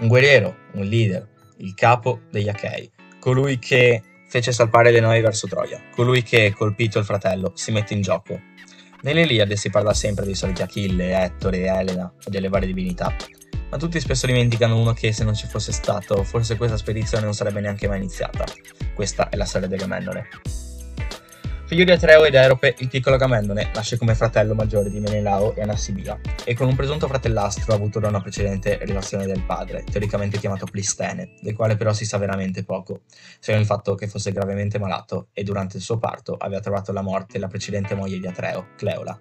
Un guerriero, un leader, il capo degli Achei, colui che fece salpare le navi verso Troia, colui che, colpito il fratello, si mette in gioco. Nell'Iliade si parla sempre dei soliti Achille, Ettore, Elena e delle varie divinità, ma tutti spesso dimenticano uno che se non ci fosse stato, forse questa spedizione non sarebbe neanche mai iniziata. Questa è la storia di Agamennone. Figlio di Atreo ed Erope, il piccolo Agamennone nasce come fratello maggiore di Menelao e Anassibia, e con un presunto fratellastro avuto da una precedente relazione del padre, teoricamente chiamato Plistene, del quale però si sa veramente poco, se non il fatto che fosse gravemente malato e durante il suo parto aveva trovato la morte la precedente moglie di Atreo, Cleola.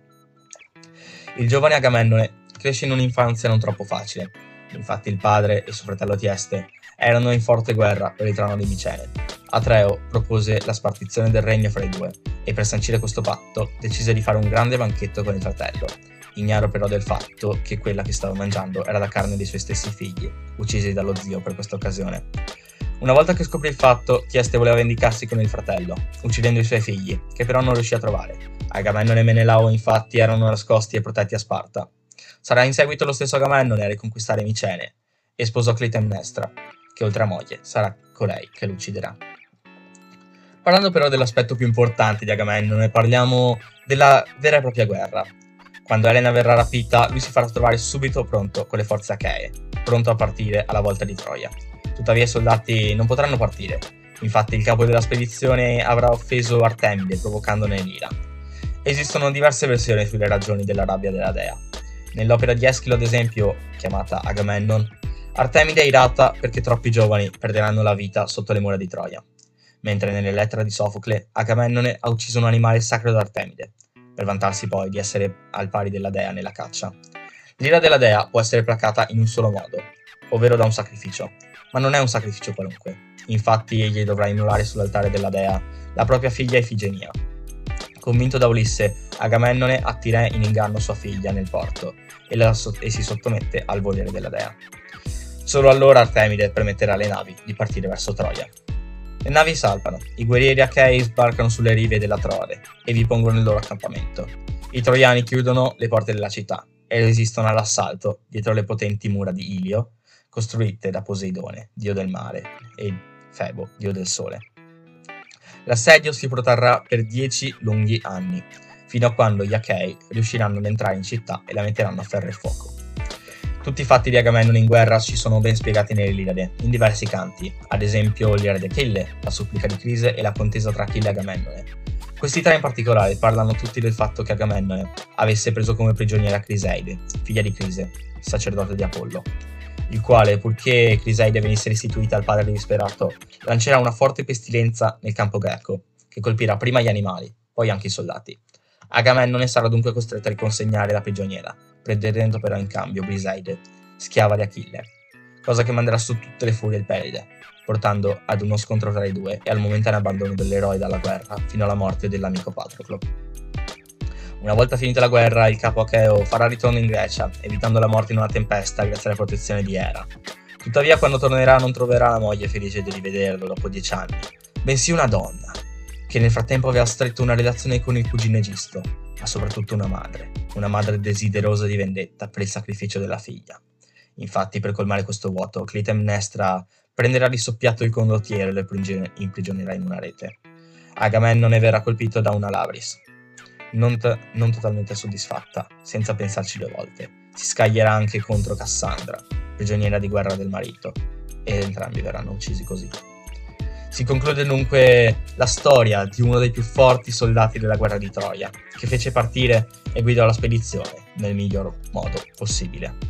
Il giovane Agamennone cresce in un'infanzia non troppo facile. Infatti il padre e suo fratello Tieste erano in forte guerra per il trono di Micene. Atreo propose la spartizione del regno fra i due e per sancire questo patto decise di fare un grande banchetto con il fratello, ignaro però del fatto che quella che stava mangiando era la carne dei suoi stessi figli, uccisi dallo zio per questa occasione. Una volta che scoprì il fatto, Tieste voleva vendicarsi con il fratello, uccidendo i suoi figli, che però non riuscì a trovare. Agamennone e Menelao infatti erano nascosti e protetti a Sparta, Sarà in seguito lo stesso Agamennone a riconquistare Micene e sposò Clitemnestra, che oltre a moglie sarà colei che lo ucciderà. Parlando però dell'aspetto più importante di Agamennone, parliamo della vera e propria guerra. Quando Elena verrà rapita, lui si farà trovare subito pronto con le forze achee, pronto a partire alla volta di Troia. Tuttavia i soldati non potranno partire, infatti il capo della spedizione avrà offeso Artemide provocandone l'ira. Esistono diverse versioni sulle ragioni della rabbia della dea. Nell'opera di Eschilo, ad esempio, chiamata Agamemnon, Artemide è irata perché troppi giovani perderanno la vita sotto le mura di Troia, mentre nelle lettere di Sofocle Agamennone ha ucciso un animale sacro da Artemide, per vantarsi poi di essere al pari della dea nella caccia. L'ira della dea può essere placata in un solo modo, ovvero da un sacrificio, ma non è un sacrificio qualunque. Infatti egli dovrà immolare sull'altare della dea la propria figlia Ifigenia. Convinto da Ulisse, Agamennone attira in inganno sua figlia nel porto e, so- e si sottomette al volere della dea. Solo allora Artemide permetterà alle navi di partire verso Troia. Le navi salpano, i guerrieri achei sbarcano sulle rive della Troade e vi pongono il loro accampamento. I troiani chiudono le porte della città e resistono all'assalto dietro le potenti mura di Ilio, costruite da Poseidone, dio del mare, e Febo, dio del sole. L'assedio si protrarrà per dieci lunghi anni, fino a quando gli Achei riusciranno ad entrare in città e la metteranno a ferro e fuoco. Tutti i fatti di Agamennone in guerra ci sono ben spiegati nell'Iliade, in diversi canti, ad esempio l'Ira di Achille, la supplica di Crise e la contesa tra Achille e Agamennone. Questi tre in particolare parlano tutti del fatto che Agamennone avesse preso come prigioniera Criseide, figlia di Crise, sacerdote di Apollo, il quale, purché Criseide venisse restituita al padre disperato, lancerà una forte pestilenza nel campo greco, che colpirà prima gli animali, poi anche i soldati. Agamennone sarà dunque costretto a riconsegnare la prigioniera, prendendo però in cambio Briseide, schiava di Achille, cosa che manderà su tutte le furie il Peride, portando ad uno scontro tra i due e al momentaneo abbandono dell'eroe dalla guerra fino alla morte dell'amico Patroclo. Una volta finita la guerra, il capo Acheo farà ritorno in Grecia, evitando la morte in una tempesta grazie alla protezione di Era. Tuttavia, quando tornerà, non troverà la moglie felice di rivederlo dopo dieci anni, bensì una donna, che nel frattempo aveva stretto una relazione con il cugino Egisto, ma soprattutto una madre, una madre desiderosa di vendetta per il sacrificio della figlia. Infatti, per colmare questo vuoto, Clitemnestra prenderà di soppiatto il condottiero e lo imprigionerà in una rete. Agamennone verrà colpito da una Labris. Non, t- non totalmente soddisfatta, senza pensarci due volte, si scaglierà anche contro Cassandra, prigioniera di guerra del marito, e entrambi verranno uccisi così. Si conclude dunque la storia di uno dei più forti soldati della guerra di Troia, che fece partire e guidò la spedizione nel miglior modo possibile.